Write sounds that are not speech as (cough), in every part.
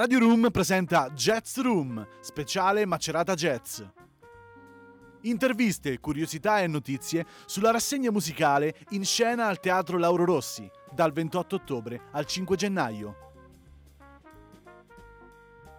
Radio Room presenta Jazz Room, speciale Macerata Jazz. Interviste, curiosità e notizie sulla rassegna musicale in scena al Teatro Lauro Rossi, dal 28 ottobre al 5 gennaio.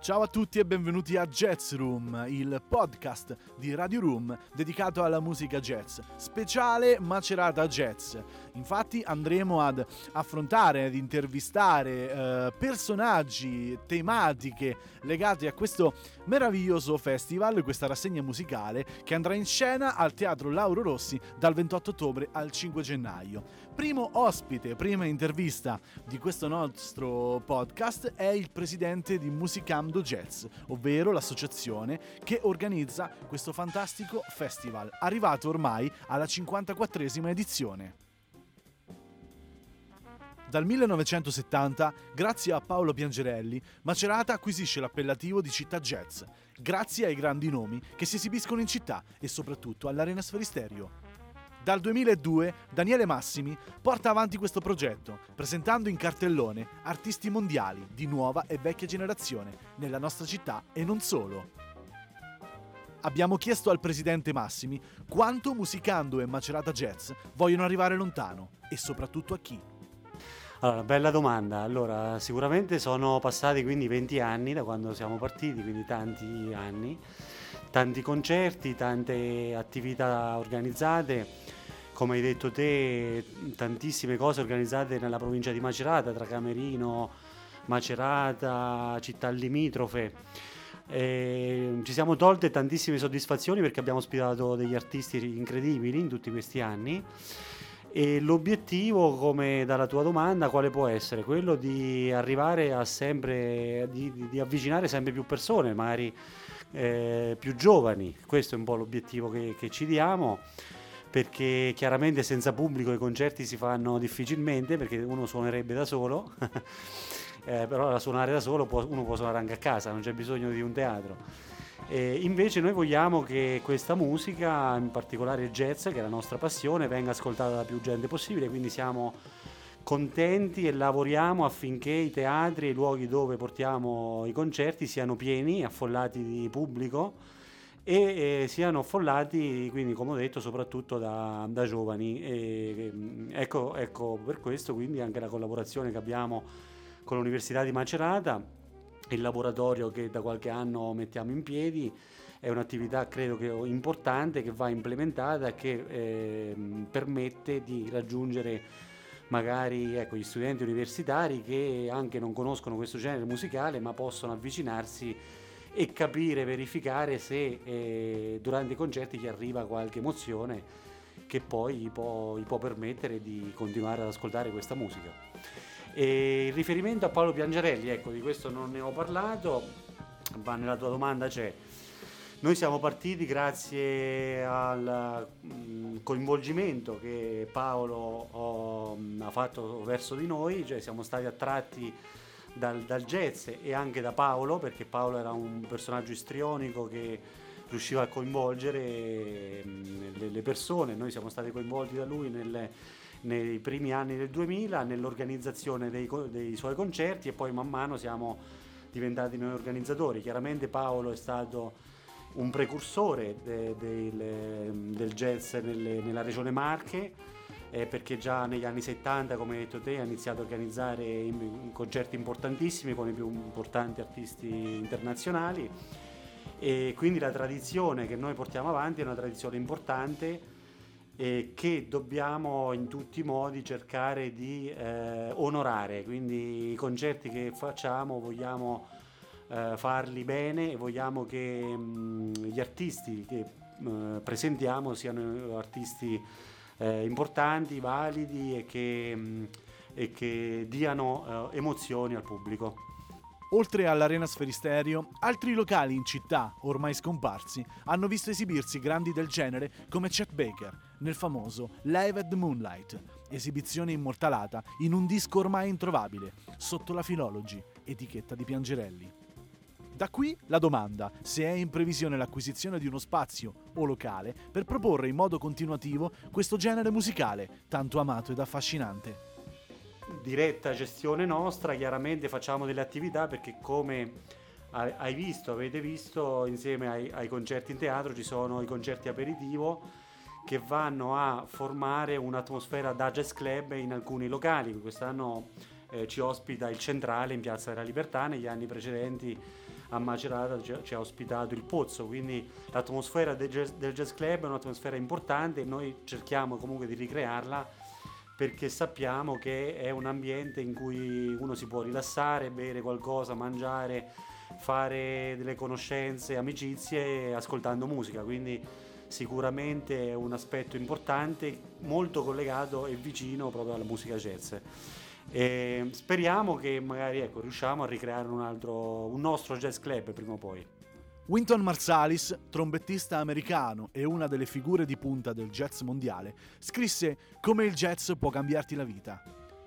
Ciao a tutti e benvenuti a Jazz Room, il podcast di Radio Room dedicato alla musica jazz, speciale Macerata Jazz. Infatti andremo ad affrontare, ad intervistare eh, personaggi, tematiche legate a questo meraviglioso festival, questa rassegna musicale che andrà in scena al Teatro Lauro Rossi dal 28 ottobre al 5 gennaio. Primo ospite, prima intervista di questo nostro podcast è il presidente di Musicando Jazz, ovvero l'associazione che organizza questo fantastico festival, arrivato ormai alla 54esima edizione. Dal 1970, grazie a Paolo Piangerelli, Macerata acquisisce l'appellativo di città jazz, grazie ai grandi nomi che si esibiscono in città e soprattutto all'Arena Sferisterio. Dal 2002 Daniele Massimi porta avanti questo progetto, presentando in cartellone artisti mondiali di nuova e vecchia generazione nella nostra città e non solo. Abbiamo chiesto al presidente Massimi quanto Musicando e Macerata Jazz vogliono arrivare lontano e soprattutto a chi. Allora, bella domanda. Allora, sicuramente sono passati quindi 20 anni da quando siamo partiti, quindi tanti anni, tanti concerti, tante attività organizzate come hai detto te, tantissime cose organizzate nella provincia di Macerata, tra Camerino, Macerata, città limitrofe. E ci siamo tolte tantissime soddisfazioni perché abbiamo ospitato degli artisti incredibili in tutti questi anni. E l'obiettivo, come dalla tua domanda, quale può essere? Quello di arrivare a sempre, di, di avvicinare sempre più persone, magari eh, più giovani. Questo è un po' l'obiettivo che, che ci diamo perché chiaramente senza pubblico i concerti si fanno difficilmente perché uno suonerebbe da solo, (laughs) eh, però da suonare da solo può, uno può suonare anche a casa, non c'è bisogno di un teatro. E invece noi vogliamo che questa musica, in particolare il jazz, che è la nostra passione, venga ascoltata da più gente possibile, quindi siamo contenti e lavoriamo affinché i teatri e i luoghi dove portiamo i concerti siano pieni, affollati di pubblico e eh, siano affollati, quindi come ho detto, soprattutto da, da giovani. E, ecco, ecco per questo quindi anche la collaborazione che abbiamo con l'Università di Macerata, il laboratorio che da qualche anno mettiamo in piedi, è un'attività credo che importante che va implementata e che eh, permette di raggiungere magari ecco, gli studenti universitari che anche non conoscono questo genere musicale ma possono avvicinarsi e capire, verificare se eh, durante i concerti gli arriva qualche emozione che poi gli può, gli può permettere di continuare ad ascoltare questa musica. E il riferimento a Paolo Piangerelli, ecco, di questo non ne ho parlato, ma nella tua domanda c'è. Noi siamo partiti grazie al mm, coinvolgimento che Paolo oh, ha fatto verso di noi, cioè siamo stati attratti dal, dal, jazz e anche da Paolo, perché Paolo era un personaggio istrionico che riusciva a coinvolgere mm, le persone. Noi siamo stati coinvolti da lui nelle, nei primi anni del 2000 nell'organizzazione dei, dei, suoi concerti e poi man mano siamo diventati noi organizzatori. Chiaramente Paolo è stato un precursore de, de, de, del jazz nelle, nella regione Marche eh, perché già negli anni 70, come hai detto te, ha iniziato a organizzare concerti importantissimi con i più importanti artisti internazionali e quindi la tradizione che noi portiamo avanti è una tradizione importante e che dobbiamo in tutti i modi cercare di eh, onorare, quindi i concerti che facciamo vogliamo eh, farli bene e vogliamo che mh, gli artisti che eh, presentiamo siano artisti eh, importanti, validi e che, mh, mm, e che diano eh, emozioni al pubblico. Oltre all'Arena Sferisterio, altri locali in città, ormai scomparsi, hanno visto esibirsi grandi del genere come Chet Baker nel famoso Live at the Moonlight, esibizione immortalata in un disco ormai introvabile, sotto la Philology, etichetta di Piangerelli. Da qui la domanda se è in previsione l'acquisizione di uno spazio o locale per proporre in modo continuativo questo genere musicale tanto amato ed affascinante. diretta gestione nostra, chiaramente facciamo delle attività perché come hai visto, avete visto, insieme ai, ai concerti in teatro ci sono i concerti aperitivo che vanno a formare un'atmosfera da jazz club in alcuni locali. Quest'anno eh, ci ospita il Centrale in Piazza della Libertà, negli anni precedenti a Macerata ci, ha ospitato il Pozzo, quindi l'atmosfera del jazz, del jazz club è un'atmosfera importante. E noi cerchiamo comunque di ricrearla perché sappiamo che è un ambiente in cui uno si può rilassare, bere qualcosa, mangiare, fare delle conoscenze, amicizie ascoltando musica, quindi sicuramente è un aspetto importante, molto collegato e vicino proprio alla musica jazz. E speriamo che magari ecco, riusciamo a ricreare un, altro, un nostro jazz club prima o poi. Wynton Marsalis, trombettista americano e una delle figure di punta del jazz mondiale, scrisse come il jazz può cambiarti la vita.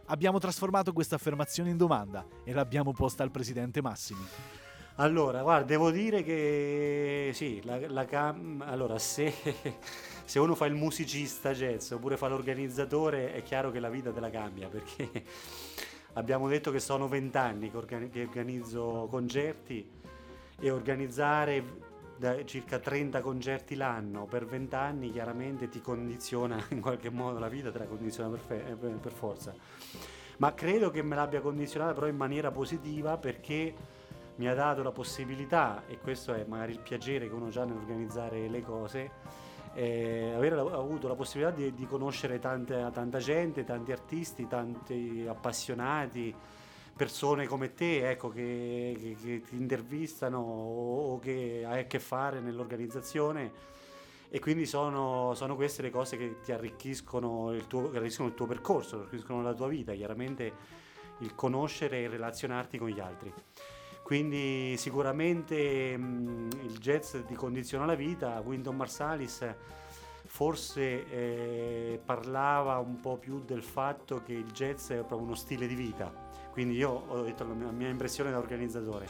Abbiamo trasformato questa affermazione in domanda e l'abbiamo posta al presidente Massimi. Allora, guarda, devo dire che sì, la, la cam... allora, se, (laughs) se, uno fa il musicista jazz oppure fa l'organizzatore, è chiaro che la vita te la cambia perché (laughs) abbiamo detto che sono vent'anni che, organi- che organizzo concerti e organizzare circa 30 concerti l'anno per 20 anni chiaramente ti condiziona (laughs) in qualche modo la vita te la condiziona per, fe- per forza. Ma credo che me l'abbia condizionata però in maniera positiva perché mi ha dato la possibilità, e questo è magari il piacere che uno ha nell'organizzare le cose, eh, aver avuto la possibilità di, di conoscere tante, tanta gente, tanti artisti, tanti appassionati, persone come te ecco, che, che, che, ti intervistano o, che hai a che fare nell'organizzazione e quindi sono, sono, queste le cose che ti arricchiscono il, tuo, arricchiscono il tuo percorso, arricchiscono la tua vita, chiaramente il conoscere e relazionarti con gli altri. Quindi sicuramente mh, il jazz ti condiziona la vita, Wynton Marsalis forse eh, parlava un po' più del fatto che il jazz è proprio uno stile di vita, quindi io ho detto la mia, impressione da organizzatore,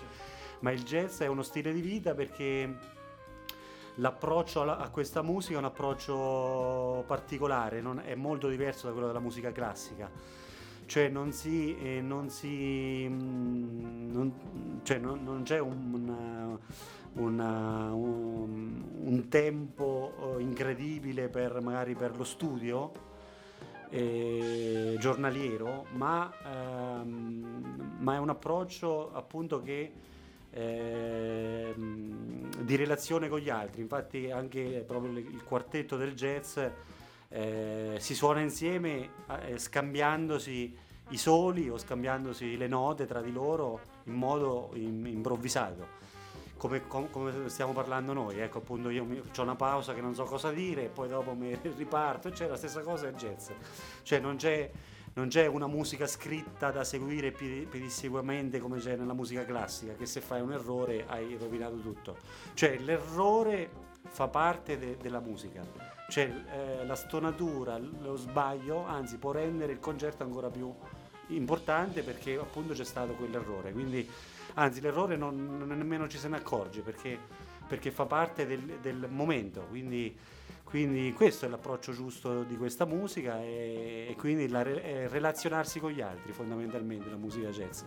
ma il jazz è uno stile di vita perché l'approccio a questa musica è un approccio particolare, non, è molto diverso da quello della musica classica cioè non si, eh, non, si mm, non, cioè non, non c'è un, una, un, un, tempo eh, incredibile per magari per lo studio eh, giornaliero, ma, ehm, ma, è un approccio appunto che eh, di relazione con gli altri. Infatti anche proprio il quartetto del jazz eh, si suona insieme eh, scambiandosi i soli o scambiandosi le note tra di loro in modo in, improvvisato. Come, com, come, stiamo parlando noi, ecco appunto io ho una pausa che non so cosa dire poi dopo mi (laughs) riparto, cioè la stessa cosa è jazz, cioè non c'è, non c'è una musica scritta da seguire pedissequamente come c'è nella musica classica, che se fai un errore hai rovinato tutto, cioè l'errore fa parte de, della musica cioè eh, la stonatura, lo sbaglio, anzi può rendere il concerto ancora più importante perché appunto c'è stato quell'errore. Quindi, anzi, l'errore non, non nemmeno ci se ne accorge perché, perché fa parte del, del momento. Quindi, quindi, questo è l'approccio giusto di questa musica e, e quindi la, relazionarsi con gli altri fondamentalmente la musica jazz,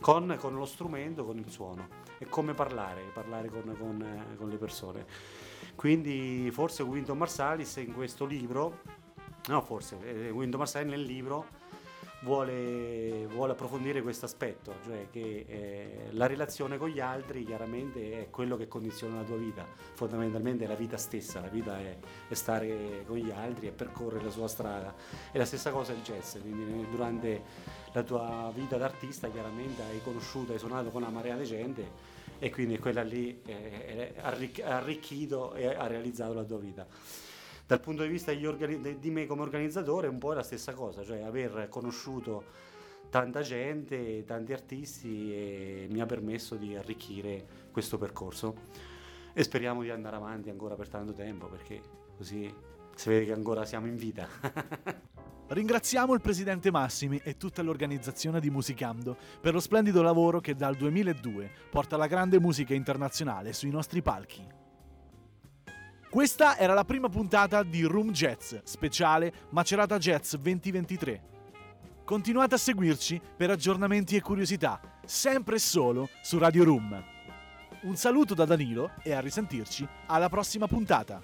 con, con, lo strumento, con il suono e come parlare, parlare con, con, con le persone. Quindi forse Winton Marsalis in questo libro, no forse, eh, Winton Marsalis nel libro vuole, vuole approfondire questo aspetto, cioè che eh, la relazione con gli altri chiaramente è quello che condiziona la tua vita, fondamentalmente è la vita stessa, la vita è, è stare con gli altri e percorrere la sua strada. E la stessa cosa il jazz, quindi durante la tua vita d'artista chiaramente hai conosciuto, hai suonato con una marea di gente e quindi quella lì ha arricchito e ha realizzato la tua vita. Dal punto di vista organi- di me come organizzatore è un po' la stessa cosa, cioè aver conosciuto tanta gente, tanti artisti e mi ha permesso di arricchire questo percorso e speriamo di andare avanti ancora per tanto tempo perché così si vede che ancora siamo in vita. (laughs) Ringraziamo il presidente Massimi e tutta l'organizzazione di Musicando per lo splendido lavoro che dal 2002 porta la grande musica internazionale sui nostri palchi. Questa era la prima puntata di Room Jazz, speciale Macerata Jazz 2023. Continuate a seguirci per aggiornamenti e curiosità, sempre e solo su Radio Room. Un saluto da Danilo e a risentirci alla prossima puntata.